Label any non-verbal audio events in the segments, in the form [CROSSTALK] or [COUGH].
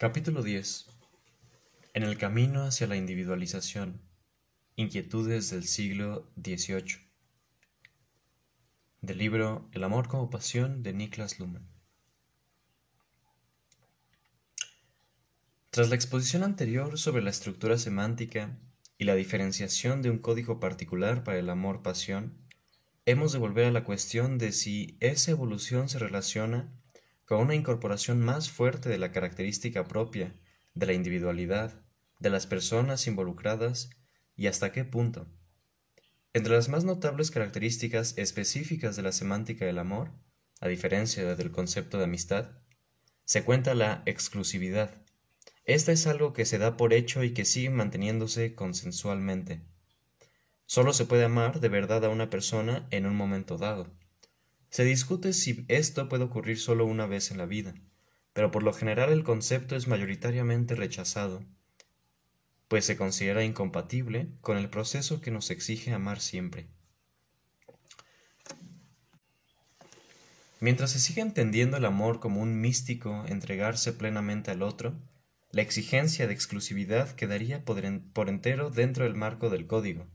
Capítulo 10 En el camino hacia la individualización. Inquietudes del siglo XVIII. Del libro El amor como pasión de Niklas Luhmann. Tras la exposición anterior sobre la estructura semántica y la diferenciación de un código particular para el amor-pasión, hemos de volver a la cuestión de si esa evolución se relaciona con una incorporación más fuerte de la característica propia, de la individualidad, de las personas involucradas y hasta qué punto. Entre las más notables características específicas de la semántica del amor, a diferencia del concepto de amistad, se cuenta la exclusividad. Esta es algo que se da por hecho y que sigue manteniéndose consensualmente. Solo se puede amar de verdad a una persona en un momento dado. Se discute si esto puede ocurrir solo una vez en la vida, pero por lo general el concepto es mayoritariamente rechazado, pues se considera incompatible con el proceso que nos exige amar siempre. Mientras se sigue entendiendo el amor como un místico entregarse plenamente al otro, la exigencia de exclusividad quedaría por entero dentro del marco del código,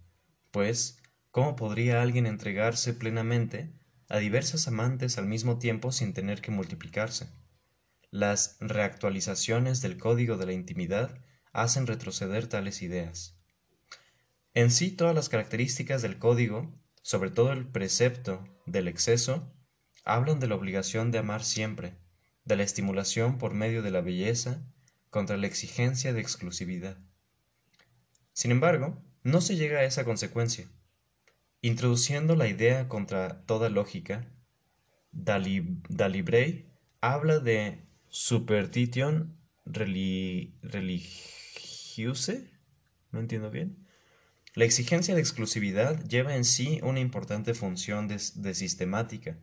pues, ¿cómo podría alguien entregarse plenamente a diversas amantes al mismo tiempo sin tener que multiplicarse. Las reactualizaciones del código de la intimidad hacen retroceder tales ideas. En sí todas las características del código, sobre todo el precepto del exceso, hablan de la obligación de amar siempre, de la estimulación por medio de la belleza contra la exigencia de exclusividad. Sin embargo, no se llega a esa consecuencia, Introduciendo la idea contra toda lógica, Dalibrey habla de superstition religiose, no entiendo bien. La exigencia de exclusividad lleva en sí una importante función de, de sistemática.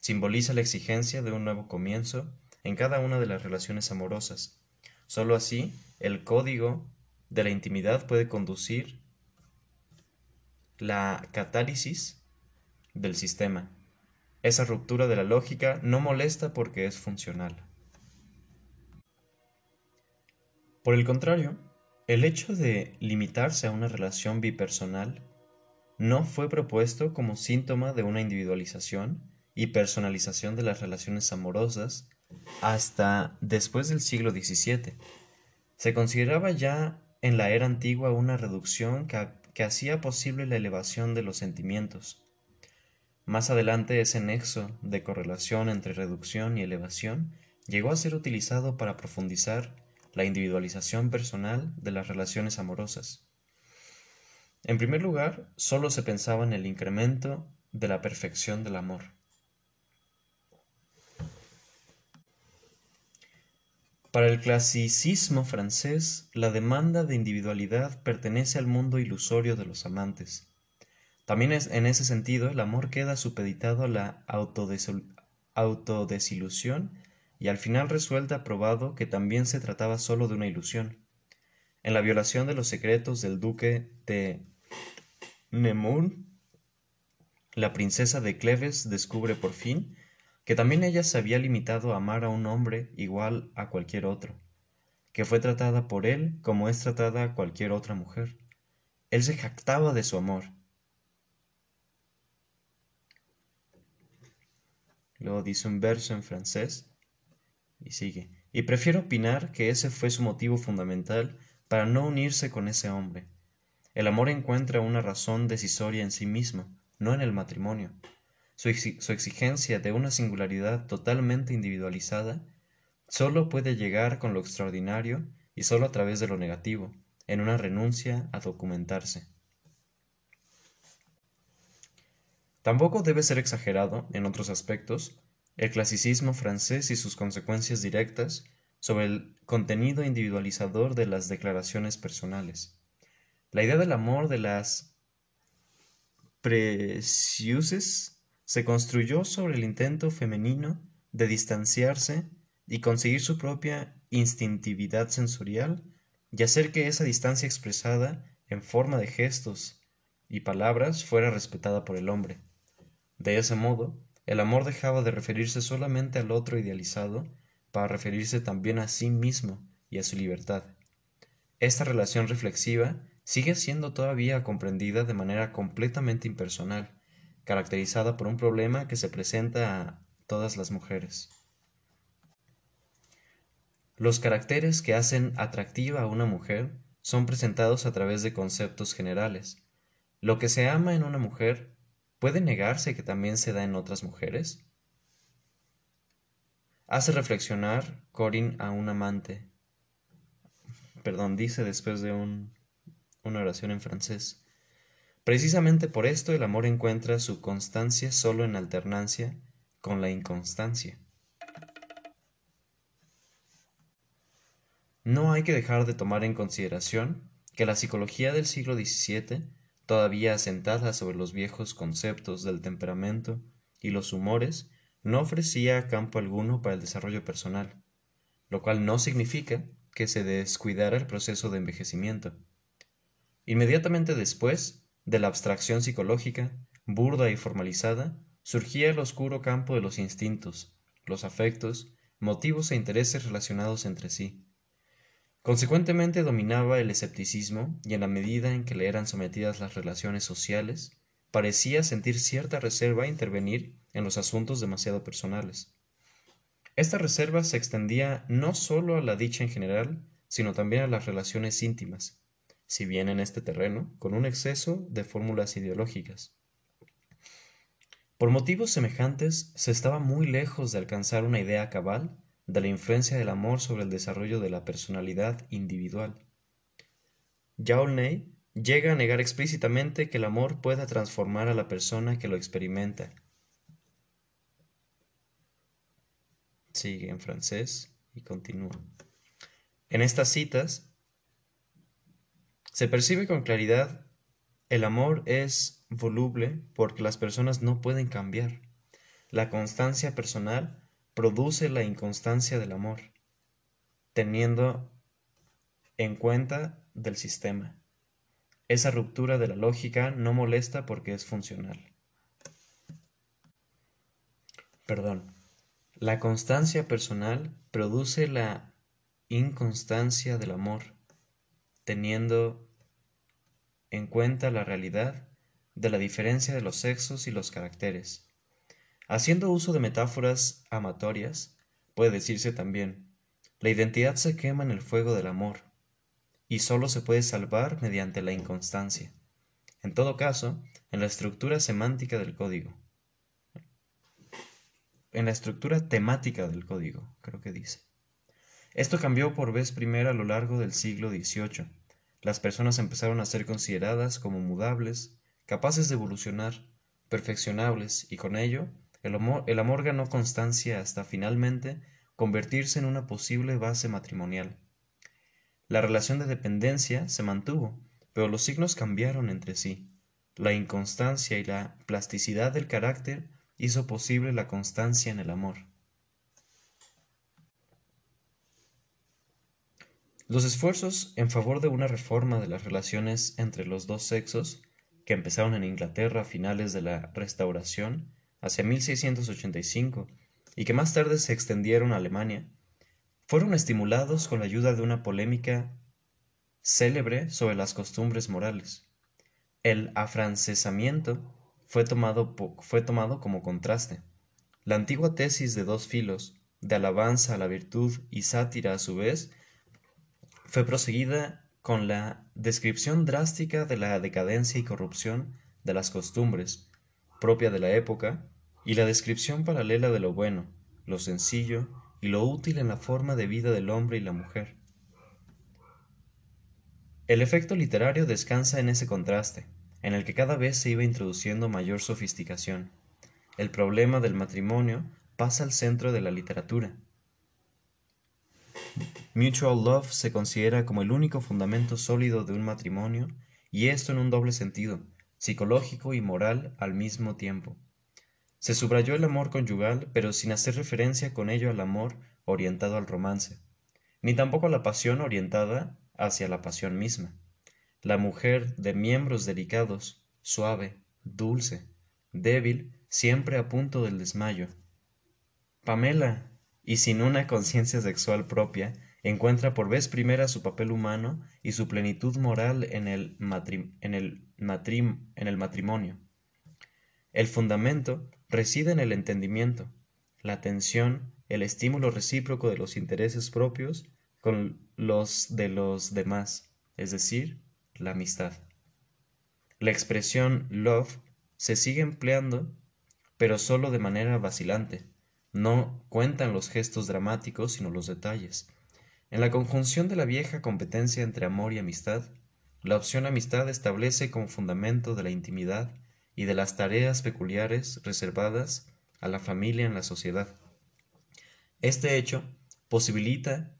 Simboliza la exigencia de un nuevo comienzo en cada una de las relaciones amorosas. Solo así, el código de la intimidad puede conducir la catálisis del sistema. Esa ruptura de la lógica no molesta porque es funcional. Por el contrario, el hecho de limitarse a una relación bipersonal no fue propuesto como síntoma de una individualización y personalización de las relaciones amorosas hasta después del siglo XVII. Se consideraba ya en la era antigua una reducción que hacía posible la elevación de los sentimientos. Más adelante ese nexo de correlación entre reducción y elevación llegó a ser utilizado para profundizar la individualización personal de las relaciones amorosas. En primer lugar, solo se pensaba en el incremento de la perfección del amor. Para el clasicismo francés, la demanda de individualidad pertenece al mundo ilusorio de los amantes. También en ese sentido el amor queda supeditado a la autodesilusión y al final resuelta probado que también se trataba solo de una ilusión. En la violación de los secretos del duque de Nemours, la princesa de Cleves descubre por fin que también ella se había limitado a amar a un hombre igual a cualquier otro, que fue tratada por él como es tratada cualquier otra mujer. Él se jactaba de su amor. Luego dice un verso en francés y sigue. Y prefiero opinar que ese fue su motivo fundamental para no unirse con ese hombre. El amor encuentra una razón decisoria en sí mismo, no en el matrimonio. Su, exigencia de una singularidad totalmente individualizada solo puede llegar con lo extraordinario y solo a través de lo negativo, en una renuncia a documentarse. Tampoco debe ser exagerado, en otros aspectos, el clasicismo francés y sus consecuencias directas sobre el contenido individualizador de las declaraciones personales. La idea del amor de las preciuses se construyó sobre el intento femenino de distanciarse y conseguir su propia instintividad sensorial y hacer que esa distancia expresada en forma de gestos y palabras fuera respetada por el hombre. De ese modo, el amor dejaba de referirse solamente al otro idealizado para referirse también a sí mismo y a su libertad. Esta relación reflexiva sigue siendo todavía comprendida de manera completamente impersonal, caracterizada por un problema que se presenta a todas las mujeres. Los caracteres que hacen atractiva a una mujer son presentados a través de conceptos generales. Lo que se ama en una mujer puede negarse que también se da en otras mujeres. Hace reflexionar Corin a un amante. Perdón, dice después de una oración en francés. Precisamente por esto el amor encuentra su constancia solo en alternancia con la inconstancia. No hay que dejar de tomar en consideración que la psicología del siglo XVII, todavía asentada sobre los viejos conceptos del temperamento y los humores, no ofrecía campo alguno para el desarrollo personal, lo cual no significa que se descuidara el proceso de envejecimiento. Inmediatamente después de la abstracción psicológica, burda y formalizada, surgía el oscuro campo de los instintos, los afectos, motivos e intereses relacionados entre sí. Consecuentemente dominaba el escepticismo y en la medida en que le eran sometidas las relaciones sociales, parecía sentir cierta reserva a intervenir en los asuntos demasiado personales. Esta reserva se extendía no sólo a la dicha en general, sino también a las relaciones íntimas, si bien en este terreno, con un exceso de fórmulas ideológicas. Por motivos semejantes, se estaba muy lejos de alcanzar una idea cabal de la influencia del amor sobre el desarrollo de la personalidad individual. Jaulney llega a negar explícitamente que el amor pueda transformar a la persona que lo experimenta. Sigue en francés y continúa. En estas citas se percibe con claridad el amor es voluble porque las personas no pueden cambiar. La constancia personal produce la inconstancia del amor, teniendo en cuenta del sistema. Esa ruptura de la lógica no molesta porque es funcional. Perdón. La constancia personal produce la inconstancia del amor, teniendo en cuenta la realidad de la diferencia de los sexos y los caracteres. Haciendo uso de metáforas amatorias, puede decirse también, la identidad se quema en el fuego del amor, y sólo se puede salvar mediante la inconstancia. En todo caso, en la estructura semántica del código. En la estructura temática del código, creo que dice. Esto cambió por vez primera a lo largo del siglo XVIII. Las personas empezaron a ser consideradas como mudables, capaces de evolucionar, perfeccionables y con ello el amor, ganó constancia hasta finalmente convertirse en una posible base matrimonial. La relación de dependencia se mantuvo, pero los signos cambiaron entre sí. La inconstancia y la plasticidad del carácter hizo posible la constancia en el amor. Los esfuerzos en favor de una reforma de las relaciones entre los dos sexos, que empezaron en Inglaterra a finales de la Restauración, hacia 1685 y que más tarde se extendieron a Alemania, fueron estimulados con la ayuda de una polémica célebre sobre las costumbres morales. El afrancesamiento fue tomado, fue tomado como contraste. La antigua tesis de dos filos, de alabanza a la virtud y sátira a su vez, fue proseguida con la descripción drástica de la decadencia y corrupción de las costumbres, propia de la época, y la descripción paralela de lo bueno, lo sencillo y lo útil en la forma de vida del hombre y la mujer. El efecto literario descansa en ese contraste, en el que cada vez se iba introduciendo mayor sofisticación. El problema del matrimonio pasa al centro de la literatura. Mutual love se considera como el único fundamento sólido de un matrimonio, y esto en un doble sentido, psicológico y moral al mismo tiempo. Se subrayó el amor conyugal, pero sin hacer referencia con ello al amor orientado al romance, ni tampoco a la pasión orientada hacia la pasión misma. La mujer de miembros delicados, suave, dulce, débil, siempre a punto del desmayo. Pamela, y sin una conciencia sexual propia, encuentra por vez primera su papel humano y su plenitud moral en el, matrimonio. El fundamento reside en el entendimiento, la atención, el estímulo recíproco de los intereses propios con los de los demás, es decir, la amistad. La expresión love se sigue empleando, pero solo de manera vacilante. No cuentan los gestos dramáticos, sino los detalles. En la conjunción de la vieja competencia entre amor y amistad, la opción amistad establece como fundamento de la intimidad y de las tareas peculiares reservadas a la familia en la sociedad. Este hecho posibilita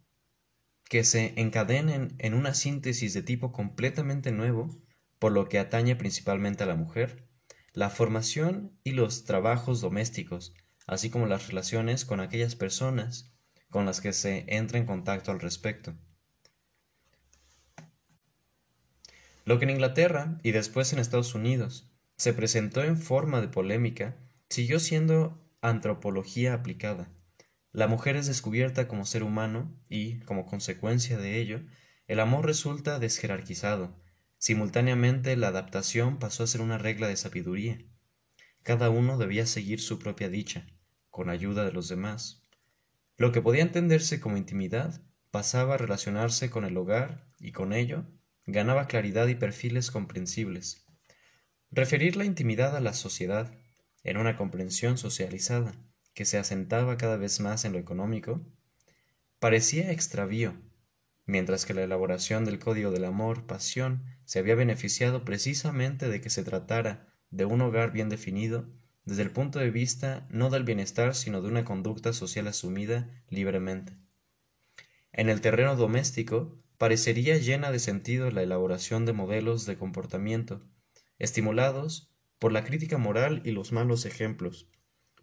que se encadenen en una síntesis de tipo completamente nuevo, por lo que atañe principalmente a la mujer, la formación y los trabajos domésticos, así como las relaciones con aquellas personas con las que se entra en contacto al respecto. Lo que en Inglaterra y después en Estados Unidos se presentó en forma de polémica siguió siendo antropología aplicada. La mujer es descubierta como ser humano y, como consecuencia de ello, el amor resulta desjerarquizado. Simultáneamente la adaptación pasó a ser una regla de sabiduría. Cada uno debía seguir su propia dicha, con ayuda de los demás, lo que podía entenderse como intimidad pasaba a relacionarse con el hogar y con ello ganaba claridad y perfiles comprensibles. Referir la intimidad a la sociedad en una comprensión socializada que se asentaba cada vez más en lo económico, parecía extravío, mientras que la elaboración del código del amor, pasión, se había beneficiado precisamente de que se tratara de un hogar bien definido desde el punto de vista no del bienestar, sino de una conducta social asumida libremente. En el terreno doméstico, parecería llena de sentido la elaboración de modelos de comportamiento, estimulados por la crítica moral y los malos ejemplos,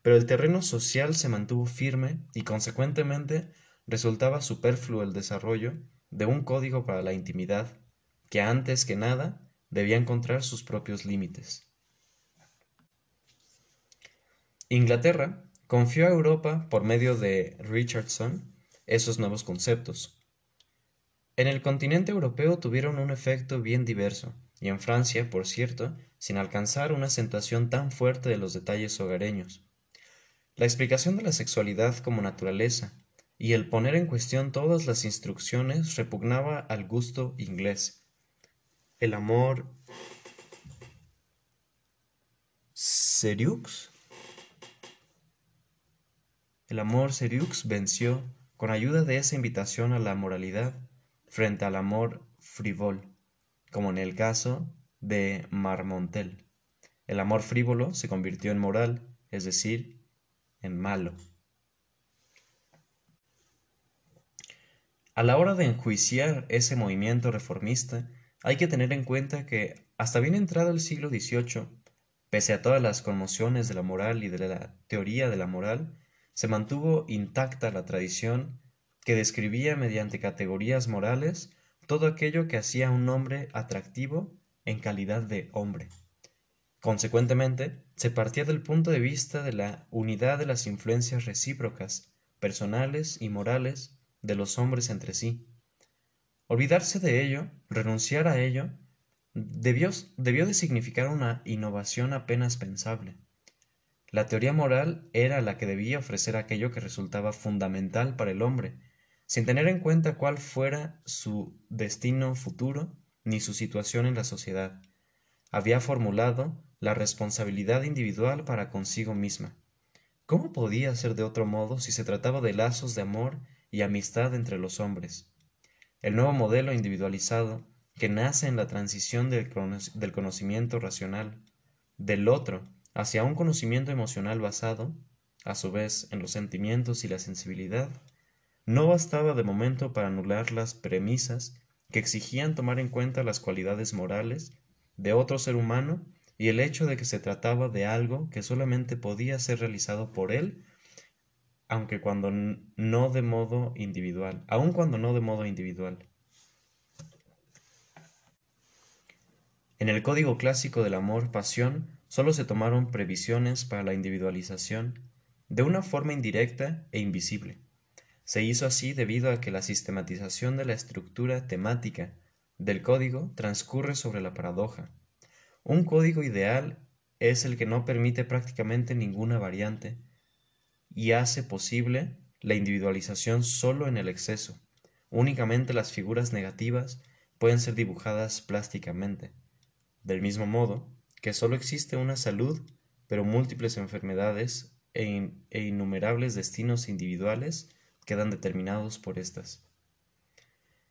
pero el terreno social se mantuvo firme y consecuentemente resultaba superfluo el desarrollo de un código para la intimidad, que antes que nada debía encontrar sus propios límites. Inglaterra confió a Europa, por medio de Richardson, esos nuevos conceptos. En el continente europeo tuvieron un efecto bien diverso, y en Francia, por cierto, sin alcanzar una acentuación tan fuerte de los detalles hogareños. La explicación de la sexualidad como naturaleza y el poner en cuestión todas las instrucciones repugnaba al gusto inglés. El amor seriux el amor seriux venció, con ayuda de esa invitación a la moralidad, frente al amor frívol, como en el caso de Marmontel. El amor frívolo se convirtió en moral, es decir, en malo. A la hora de enjuiciar ese movimiento reformista, hay que tener en cuenta que, hasta bien entrado el siglo XVIII, pese a todas las conmociones de la moral y de la teoría de la moral, se mantuvo intacta la tradición que describía mediante categorías morales todo aquello que hacía a un hombre atractivo en calidad de hombre. Consecuentemente, se partía del punto de vista de la unidad de las influencias recíprocas, personales y morales de los hombres entre sí. Olvidarse de ello, renunciar a ello, debió, debió de significar una innovación apenas pensable. La teoría moral era la que debía ofrecer aquello que resultaba fundamental para el hombre, sin tener en cuenta cuál fuera su destino futuro ni su situación en la sociedad. Había formulado la responsabilidad individual para consigo misma. ¿Cómo podía ser de otro modo si se trataba de lazos de amor y amistad entre los hombres? El nuevo modelo individualizado que nace en la transición del, conocimiento racional del otro hacia un conocimiento emocional basado, a su vez, en los sentimientos y la sensibilidad, no bastaba de momento para anular las premisas que exigían tomar en cuenta las cualidades morales de otro ser humano y el hecho de que se trataba de algo que solamente podía ser realizado por él, aunque cuando no de modo individual, aun cuando no de modo individual. En el código clásico del amor-pasión solo se tomaron previsiones para la individualización de una forma indirecta e invisible, se hizo así debido a que la sistematización de la estructura temática del código transcurre sobre la paradoja. Un código ideal es el que no permite prácticamente ninguna variante y hace posible la individualización solo en el exceso. Únicamente las figuras negativas pueden ser dibujadas plásticamente. Del mismo modo que solo existe una salud, pero múltiples enfermedades e, e innumerables destinos individuales quedan determinados por estas.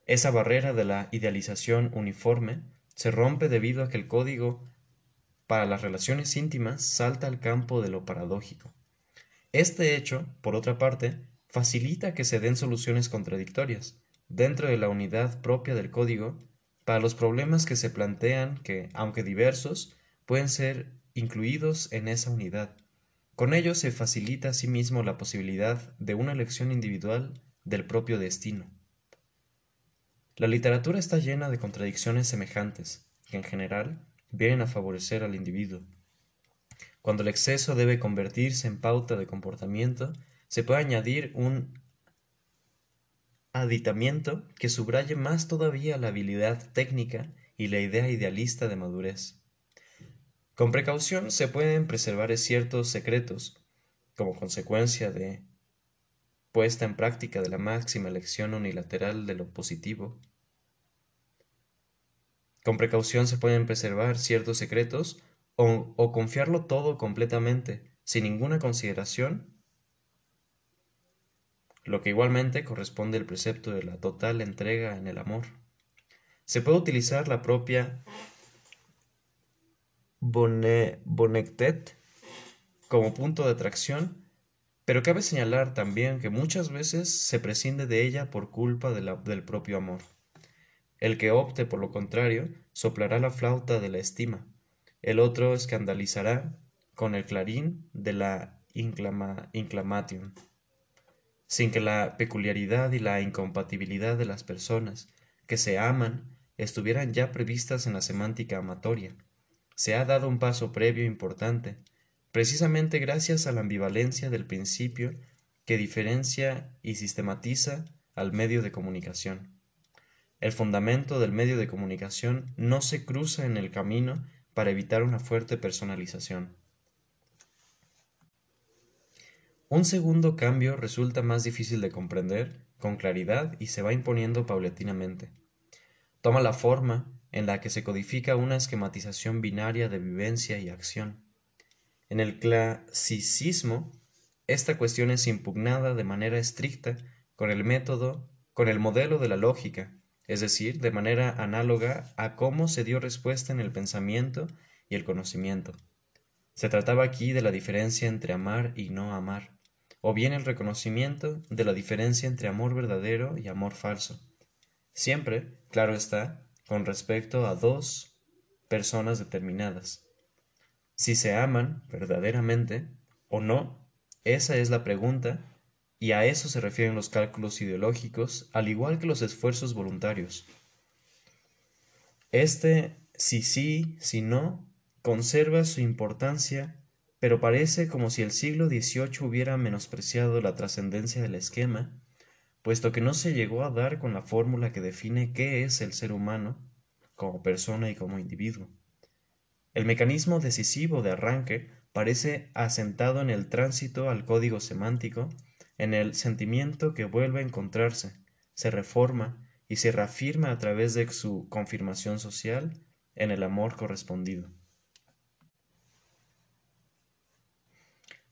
Esa barrera de la idealización uniforme se rompe debido a que el código para las relaciones íntimas salta al campo de lo paradójico. Este hecho, por otra parte, facilita que se den soluciones contradictorias dentro de la unidad propia del código para los problemas que se plantean que, aunque diversos, pueden ser incluidos en esa unidad. Con ello se facilita asimismo la posibilidad de una elección individual del propio destino. La literatura está llena de contradicciones semejantes, que en general vienen a favorecer al individuo. Cuando el exceso debe convertirse en pauta de comportamiento, se puede añadir un aditamiento que subraye más todavía la habilidad técnica y la idea idealista de madurez. Con precaución se pueden preservar ciertos secretos, como consecuencia de puesta en práctica de la máxima elección unilateral de lo positivo. Con precaución se pueden preservar ciertos secretos o, confiarlo todo completamente, sin ninguna consideración, lo que igualmente corresponde al precepto de la total entrega en el amor. Se puede utilizar la propia Bonectet como punto de atracción, pero cabe señalar también que muchas veces se prescinde de ella por culpa del propio amor. El que opte por lo contrario soplará la flauta de la estima, el otro escandalizará con el clarín de la inclamation, sin que la peculiaridad y la incompatibilidad de las personas que se aman estuvieran ya previstas en la semántica amatoria se ha dado un paso previo importante, precisamente gracias a la ambivalencia del principio que diferencia y sistematiza al medio de comunicación. El fundamento del medio de comunicación no se cruza en el camino para evitar una fuerte personalización. Un segundo cambio resulta más difícil de comprender con claridad y se va imponiendo paulatinamente. Toma la forma en la que se codifica una esquematización binaria de vivencia y acción. En el clasicismo, esta cuestión es impugnada de manera estricta con el método, con el modelo de la lógica, es decir, de manera análoga a cómo se dio respuesta en el pensamiento y el conocimiento. Se trataba aquí de la diferencia entre amar y no amar, o bien el reconocimiento de la diferencia entre amor verdadero y amor falso. Siempre, claro está, con respecto a dos personas determinadas. Si se aman verdaderamente o no, esa es la pregunta y a eso se refieren los cálculos ideológicos, al igual que los esfuerzos voluntarios. Este si sí, si no, conserva su importancia, pero parece como si el siglo XVIII hubiera menospreciado la trascendencia del esquema puesto que no se llegó a dar con la fórmula que define qué es el ser humano como persona y como individuo. El mecanismo decisivo de arranque parece asentado en el tránsito al código semántico, en el sentimiento que vuelve a encontrarse, se reforma y se reafirma a través de su confirmación social en el amor correspondido.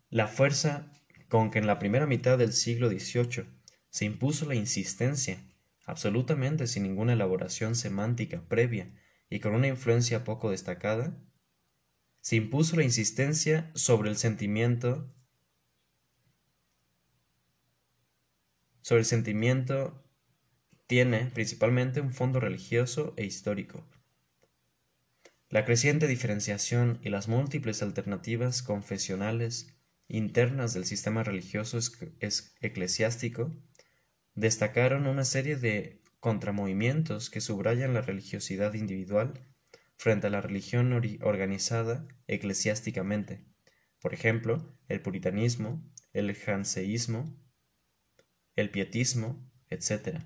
La fuerza con que en la primera mitad del siglo XVIII se impuso la insistencia, absolutamente sin ninguna elaboración semántica previa y con una influencia poco destacada, se impuso la insistencia sobre el sentimiento sobre el sentimiento tiene principalmente un fondo religioso e histórico. La creciente diferenciación y las múltiples alternativas confesionales internas del sistema religioso eclesiástico destacaron una serie de contramovimientos que subrayan la religiosidad individual frente a la religión organizada eclesiásticamente, por ejemplo, el puritanismo, el janseísmo, el pietismo, etc.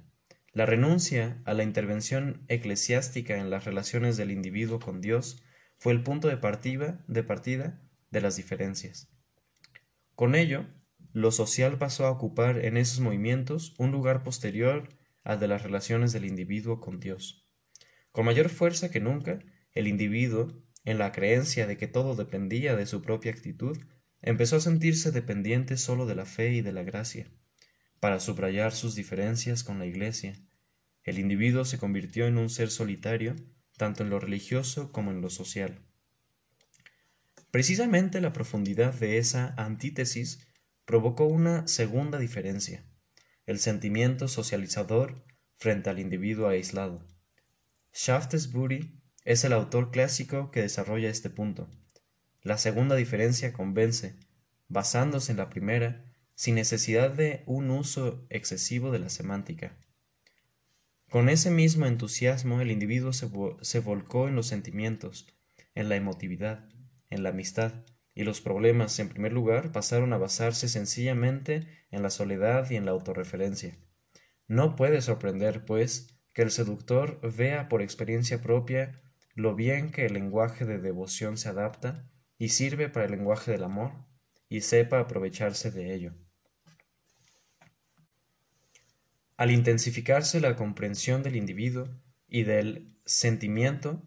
La renuncia a la intervención eclesiástica en las relaciones del individuo con Dios fue el punto de partida de, partida de las diferencias. Con ello, lo social pasó a ocupar en esos movimientos un lugar posterior al de las relaciones del individuo con Dios. Con mayor fuerza que nunca, el individuo, en la creencia de que todo dependía de su propia actitud, empezó a sentirse dependiente solo de la fe y de la gracia. Para subrayar sus diferencias con la Iglesia, el individuo se convirtió en un ser solitario, tanto en lo religioso como en lo social. Precisamente la profundidad de esa antítesis provocó una segunda diferencia, el sentimiento socializador frente al individuo aislado. Shaftesbury es el autor clásico que desarrolla este punto. La segunda diferencia convence, basándose en la primera, sin necesidad de un uso excesivo de la semántica. Con ese mismo entusiasmo el individuo se, volcó en los sentimientos, en la emotividad, en la amistad, y los problemas, en primer lugar, pasaron a basarse sencillamente en la soledad y en la autorreferencia. No puede sorprender, pues, que el seductor vea por experiencia propia lo bien que el lenguaje de devoción se adapta y sirve para el lenguaje del amor, y sepa aprovecharse de ello. Al intensificarse la comprensión del individuo y del sentimiento,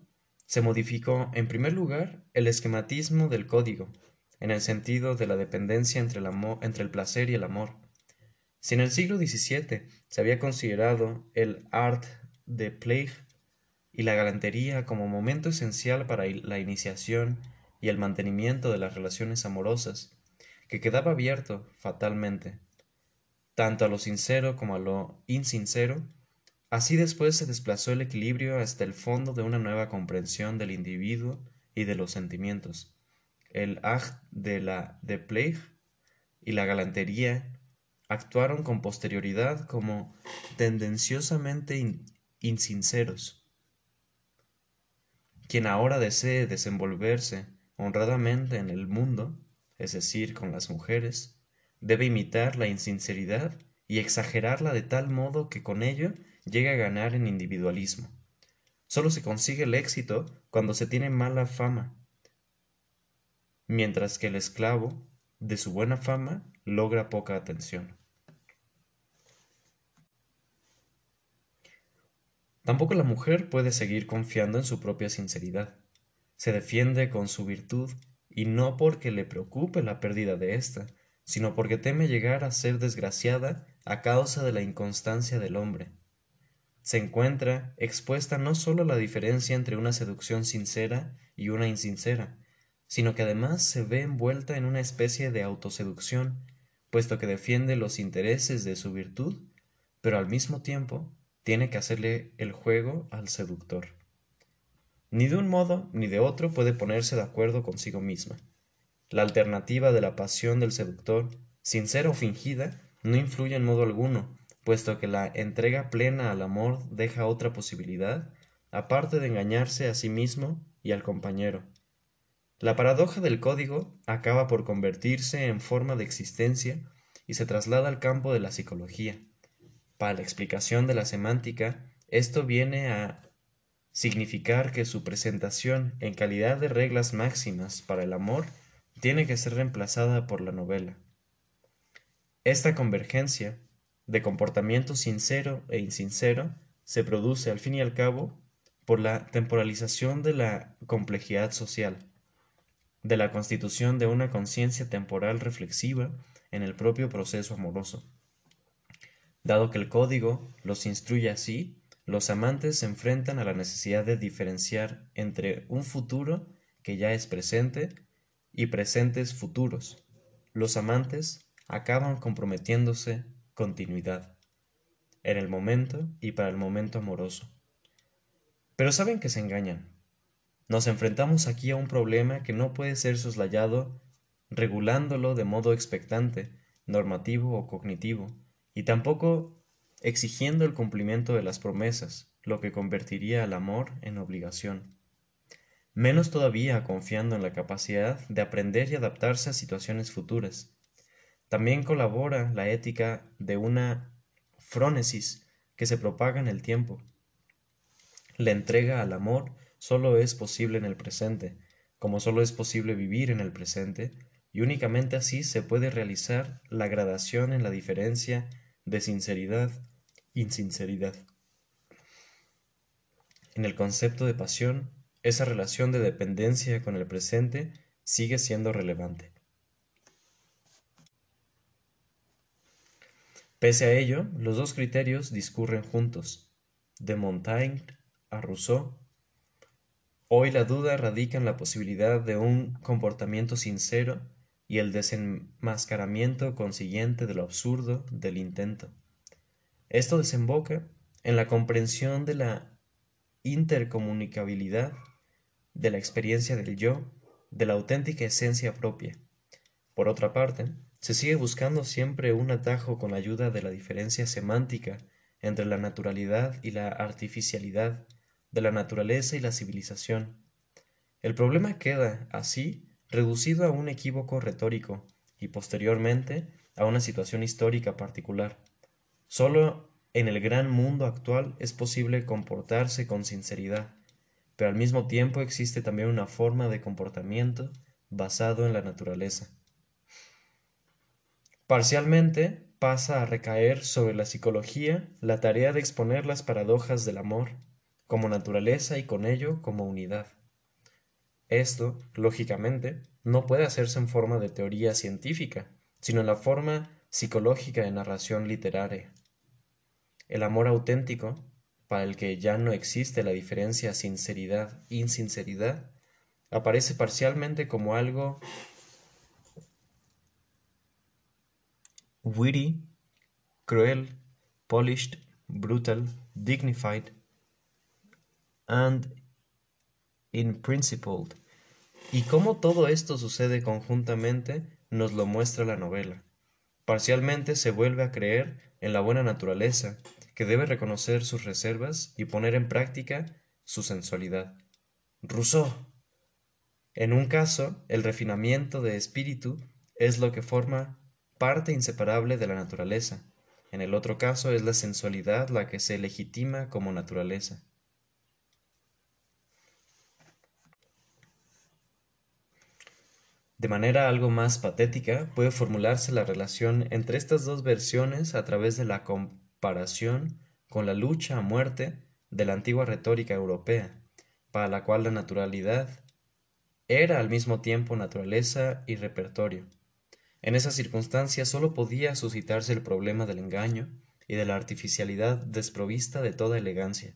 se modificó, en primer lugar, el esquematismo del código, en el sentido de la dependencia entre el, placer y el amor. Si en el siglo XVII se había considerado el art de plague y la galantería como momento esencial para la iniciación y el mantenimiento de las relaciones amorosas, que quedaba abierto fatalmente tanto a lo sincero como a lo insincero, así después se desplazó el equilibrio hasta el fondo de una nueva comprensión del individuo y de los sentimientos. El ag de la de y la galantería actuaron con posterioridad como tendenciosamente insinceros. Quien ahora desee desenvolverse honradamente en el mundo, es decir, con las mujeres, debe imitar la insinceridad y exagerarla de tal modo que con ello llegue a ganar en individualismo. Solo se consigue el éxito cuando se tiene mala fama, mientras que el esclavo de su buena fama logra poca atención. Tampoco la mujer puede seguir confiando en su propia sinceridad. Se defiende con su virtud y no porque le preocupe la pérdida de ésta, sino porque teme llegar a ser desgraciada a causa de la inconstancia del hombre. Se encuentra expuesta no sólo la diferencia entre una seducción sincera y una insincera, sino que además se ve envuelta en una especie de autoseducción, puesto que defiende los intereses de su virtud, pero al mismo tiempo tiene que hacerle el juego al seductor. Ni de un modo ni de otro puede ponerse de acuerdo consigo misma. La alternativa de la pasión del seductor, sincera o fingida, no influye en modo alguno, puesto que la entrega plena al amor deja otra posibilidad, aparte de engañarse a sí mismo y al compañero. La paradoja del código acaba por convertirse en forma de existencia y se traslada al campo de la psicología. Para la explicación de la semántica, esto viene a significar que su presentación en calidad de reglas máximas para el amor tiene que ser reemplazada por la novela. Esta convergencia de comportamiento sincero e insincero se produce al fin y al cabo por la temporalización de la complejidad social, de la constitución de una conciencia temporal reflexiva en el propio proceso amoroso. Dado que el código los instruye así, los amantes se enfrentan a la necesidad de diferenciar entre un futuro que ya es presente y presentes futuros. Los amantes acaban comprometiéndose continuidad en el momento y para el momento amoroso. Pero saben que se engañan. Nos enfrentamos aquí a un problema que no puede ser soslayado regulándolo de modo expectante, normativo o cognitivo, y tampoco exigiendo el cumplimiento de las promesas, lo que convertiría al amor en obligación menos todavía confiando en la capacidad de aprender y adaptarse a situaciones futuras. También colabora la ética de una frónesis que se propaga en el tiempo. La entrega al amor solo es posible en el presente, como solo es posible vivir en el presente, y únicamente así se puede realizar la gradación en la diferencia de sinceridad insinceridad. En el concepto de pasión, esa relación de dependencia con el presente sigue siendo relevante. Pese a ello, los dos criterios discurren juntos, de Montaigne a Rousseau. Hoy la duda radica en la posibilidad de un comportamiento sincero y el desenmascaramiento consiguiente de lo absurdo del intento. Esto desemboca en la comprensión de la intercomunicabilidad, de la experiencia del yo, de la auténtica esencia propia. Por otra parte, se sigue buscando siempre un atajo con ayuda de la diferencia semántica entre la naturalidad y la artificialidad, de la naturaleza y la civilización. El problema queda, así, reducido a un equívoco retórico y posteriormente a una situación histórica particular. Solo en el gran mundo actual es posible comportarse con sinceridad, pero al mismo tiempo existe también una forma de comportamiento basado en la naturaleza. Parcialmente pasa a recaer sobre la psicología la tarea de exponer las paradojas del amor como naturaleza y con ello como unidad. Esto, lógicamente, no puede hacerse en forma de teoría científica, sino en la forma psicológica de narración literaria. El amor auténtico, para el que ya no existe la diferencia sinceridad-insinceridad, aparece parcialmente como algo witty, cruel, polished, brutal, dignified, and principled. Y cómo todo esto sucede conjuntamente nos lo muestra la novela. Parcialmente se vuelve a creer en la buena naturaleza, que debe reconocer sus reservas y poner en práctica su sensualidad. Rousseau. En un caso, el refinamiento de espíritu es lo que forma parte inseparable de la naturaleza. En el otro caso es la sensualidad la que se legitima como naturaleza. De manera algo más patética, puede formularse la relación entre estas dos versiones a través de la comparación con la lucha a muerte de la antigua retórica europea, para la cual la naturalidad era al mismo tiempo naturaleza y repertorio. En esa circunstancia sólo podía suscitarse el problema del engaño y de la artificialidad desprovista de toda elegancia.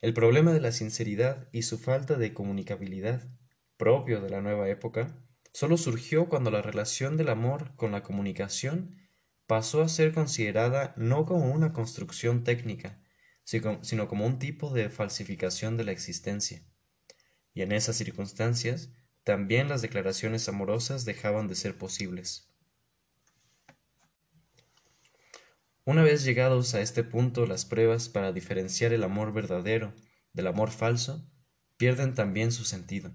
El problema de la sinceridad y su falta de comunicabilidad, propio de la nueva época, solo surgió cuando la relación del amor con la comunicación pasó a ser considerada no como una construcción técnica, sino como un tipo de falsificación de la existencia. Y en esas circunstancias, también las declaraciones amorosas dejaban de ser posibles. Una vez llegados a este punto, las pruebas para diferenciar el amor verdadero del amor falso pierden también su sentido.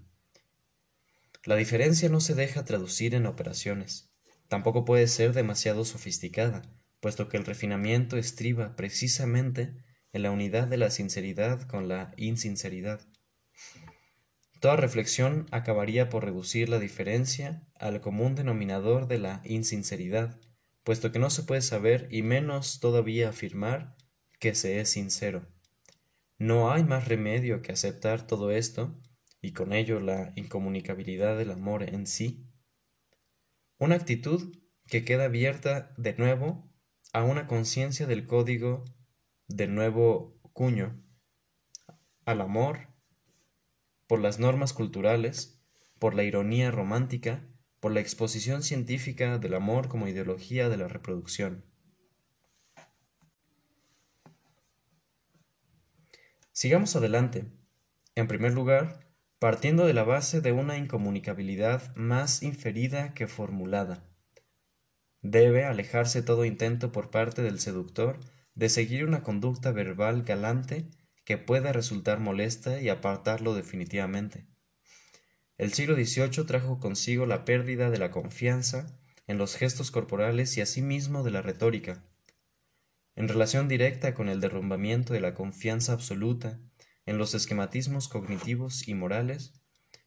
La diferencia no se deja traducir en operaciones, tampoco puede ser demasiado sofisticada, puesto que el refinamiento estriba precisamente en la unidad de la sinceridad con la insinceridad. Toda reflexión acabaría por reducir la diferencia al común denominador de la insinceridad, puesto que no se puede saber y menos todavía afirmar que se es sincero. No hay más remedio que aceptar todo esto y con ello la incomunicabilidad del amor en sí. Una actitud que queda abierta de nuevo a una conciencia del código del nuevo cuño, al amor por las normas culturales, por la ironía romántica, por la exposición científica del amor como ideología de la reproducción. Sigamos adelante. En primer lugar, partiendo de la base de una incomunicabilidad más inferida que formulada. Debe alejarse todo intento por parte del seductor de seguir una conducta verbal galante que pueda resultar molesta y apartarlo definitivamente. El siglo XVIII trajo consigo la pérdida de la confianza en los gestos corporales y asimismo de la retórica, en relación directa con el derrumbamiento de la confianza absoluta en los esquematismos cognitivos y morales,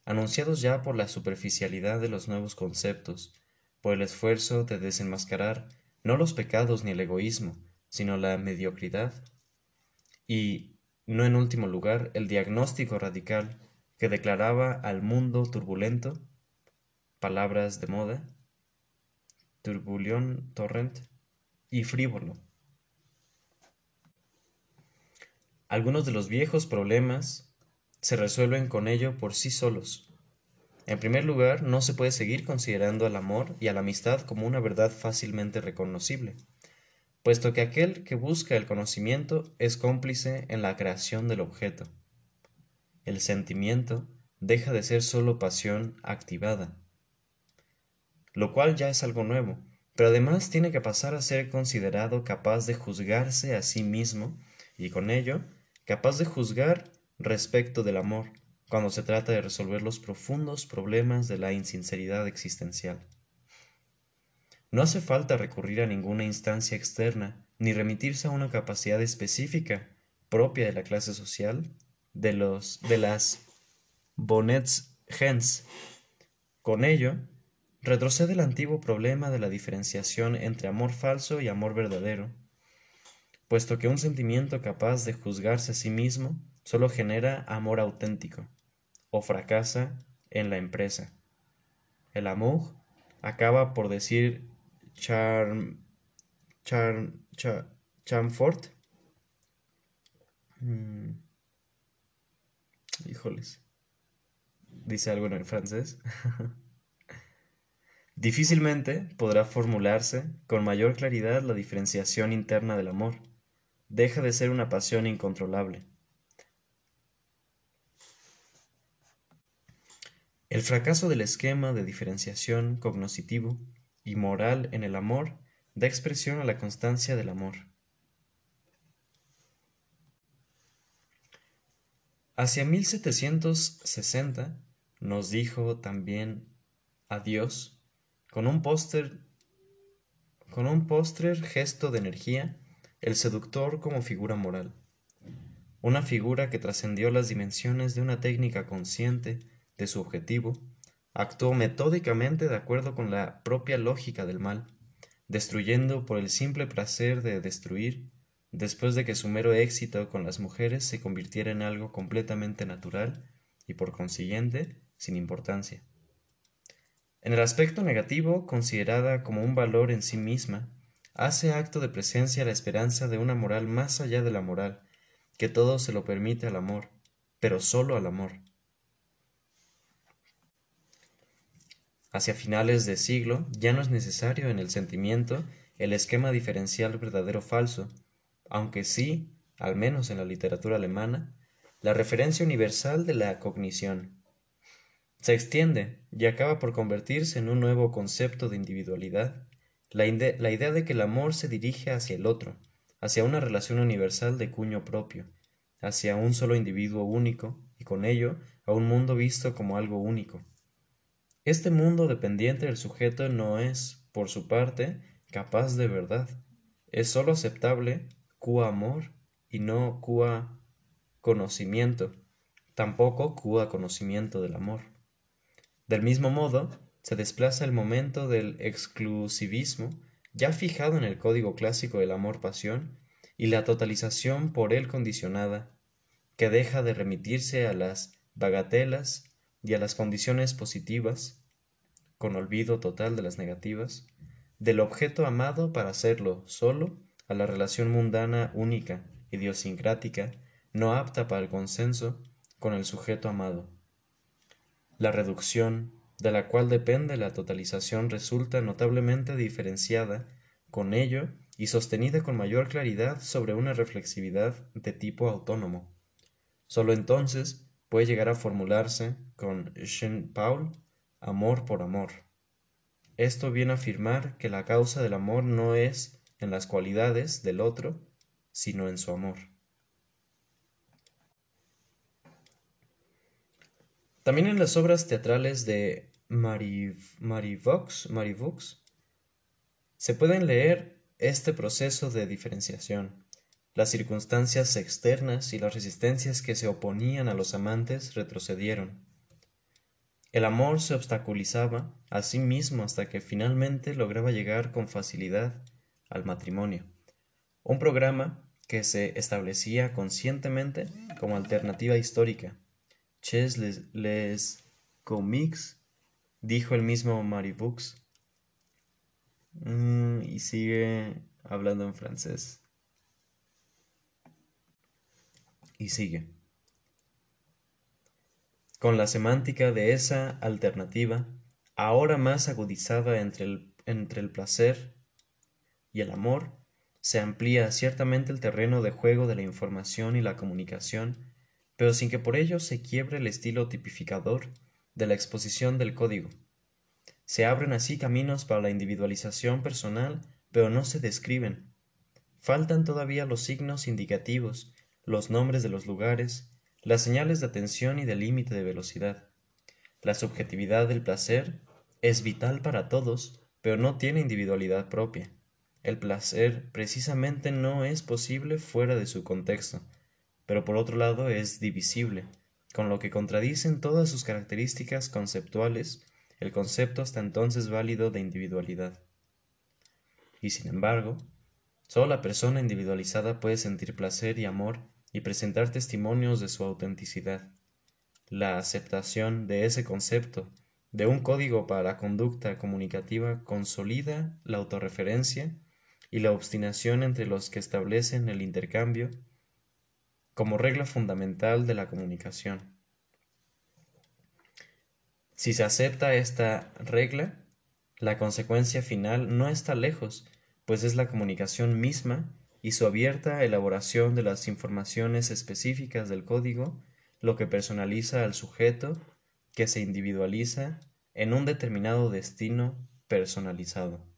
anunciados ya por la superficialidad de los nuevos conceptos, por el esfuerzo de desenmascarar no los pecados ni el egoísmo, sino la mediocridad, y, no en último lugar, el diagnóstico radical que declaraba al mundo turbulento, palabras de moda, turbulión torrent y frívolo. Algunos de los viejos problemas se resuelven con ello por sí solos. En primer lugar, no se puede seguir considerando al amor y a la amistad como una verdad fácilmente reconocible, puesto que aquel que busca el conocimiento es cómplice en la creación del objeto. El sentimiento deja de ser sólo pasión activada, lo cual ya es algo nuevo, pero además tiene que pasar a ser considerado capaz de juzgarse a sí mismo y con ello capaz de juzgar respecto del amor cuando se trata de resolver los profundos problemas de la insinceridad existencial. No hace falta recurrir a ninguna instancia externa ni remitirse a una capacidad específica propia de la clase social de, los, de las bonnets gens. Con ello, retrocede el antiguo problema de la diferenciación entre amor falso y amor verdadero, puesto que un sentimiento capaz de juzgarse a sí mismo solo genera amor auténtico o fracasa en la empresa. El amor acaba por decir Charm, Charm, Chamfort. Mm. Híjoles. Dice algo en el francés. [LAUGHS] Difícilmente podrá formularse con mayor claridad la diferenciación interna del amor. Deja de ser una pasión incontrolable El fracaso del esquema de diferenciación cognoscitivo y moral en el amor da expresión a la constancia del amor. Hacia 1760 nos dijo también adiós con un póster con un póster gesto de energía el seductor como figura moral, una figura que trascendió las dimensiones de una técnica consciente de su objetivo, actuó metódicamente de acuerdo con la propia lógica del mal, destruyendo por el simple placer de destruir, después de que su mero éxito con las mujeres se convirtiera en algo completamente natural y por consiguiente sin importancia. En el aspecto negativo, considerada como un valor en sí misma, hace acto de presencia la esperanza de una moral más allá de la moral, que todo se lo permite al amor, pero sólo al amor, Hacia finales de siglo ya no es necesario en el sentimiento el esquema diferencial verdadero-falso, aunque sí, al menos en la literatura alemana, la referencia universal de la cognición. Se extiende y acaba por convertirse en un nuevo concepto de individualidad, la, la idea de que el amor se dirige hacia el otro, hacia una relación universal de cuño propio, hacia un solo individuo único y con ello a un mundo visto como algo único. Este mundo dependiente del sujeto no es, por su parte, capaz de verdad. Es sólo aceptable cua amor y no cua conocimiento, tampoco cua conocimiento del amor. Del mismo modo, se desplaza el momento del exclusivismo ya fijado en el código clásico del amor-pasión y la totalización por él condicionada, que deja de remitirse a las bagatelas y a las condiciones positivas, con olvido total de las negativas, del objeto amado para hacerlo solo a la relación mundana única, idiosincrática, no apta para el consenso con el sujeto amado. La reducción, de la cual depende la totalización, resulta notablemente diferenciada con ello y sostenida con mayor claridad sobre una reflexividad de tipo autónomo. Solo entonces puede llegar a formularse con Jean Paul amor por amor. Esto viene a afirmar que la causa del amor no es en las cualidades del otro, sino en su amor. También en las obras teatrales de Marivox, Se pueden leer este proceso de diferenciación. Las circunstancias externas y las resistencias que se oponían a los amantes retrocedieron. El amor se obstaculizaba a sí mismo hasta que finalmente lograba llegar con facilidad al matrimonio. Un programa que se establecía conscientemente como alternativa histórica. Ches les, comics, dijo el mismo Maribux. Mm, y sigue hablando en francés. Y sigue. Con la semántica de esa alternativa, ahora más agudizada entre el, entre el placer y el amor, se amplía ciertamente el terreno de juego de la información y la comunicación, pero sin que por ello se quiebre el estilo tipificador de la exposición del código. Se abren así caminos para la individualización personal, pero no se describen. Faltan todavía los signos indicativos, los nombres de los lugares, las señales de atención y de límite de velocidad. La subjetividad del placer es vital para todos, pero no tiene individualidad propia. El placer precisamente no es posible fuera de su contexto, pero por otro lado es divisible, con lo que contradicen todas sus características conceptuales el concepto hasta entonces válido de individualidad. Y sin embargo, solo la persona individualizada puede sentir placer y amor y presentar testimonios de su autenticidad. La aceptación de ese concepto, de un código para la conducta comunicativa, consolida la autorreferencia y la obstinación entre los que establecen el intercambio como regla fundamental de la comunicación. Si se acepta esta regla, la consecuencia final no está lejos, pues es la comunicación misma y su abierta elaboración de las informaciones específicas del código lo que personaliza al sujeto que se individualiza en un determinado destino personalizado.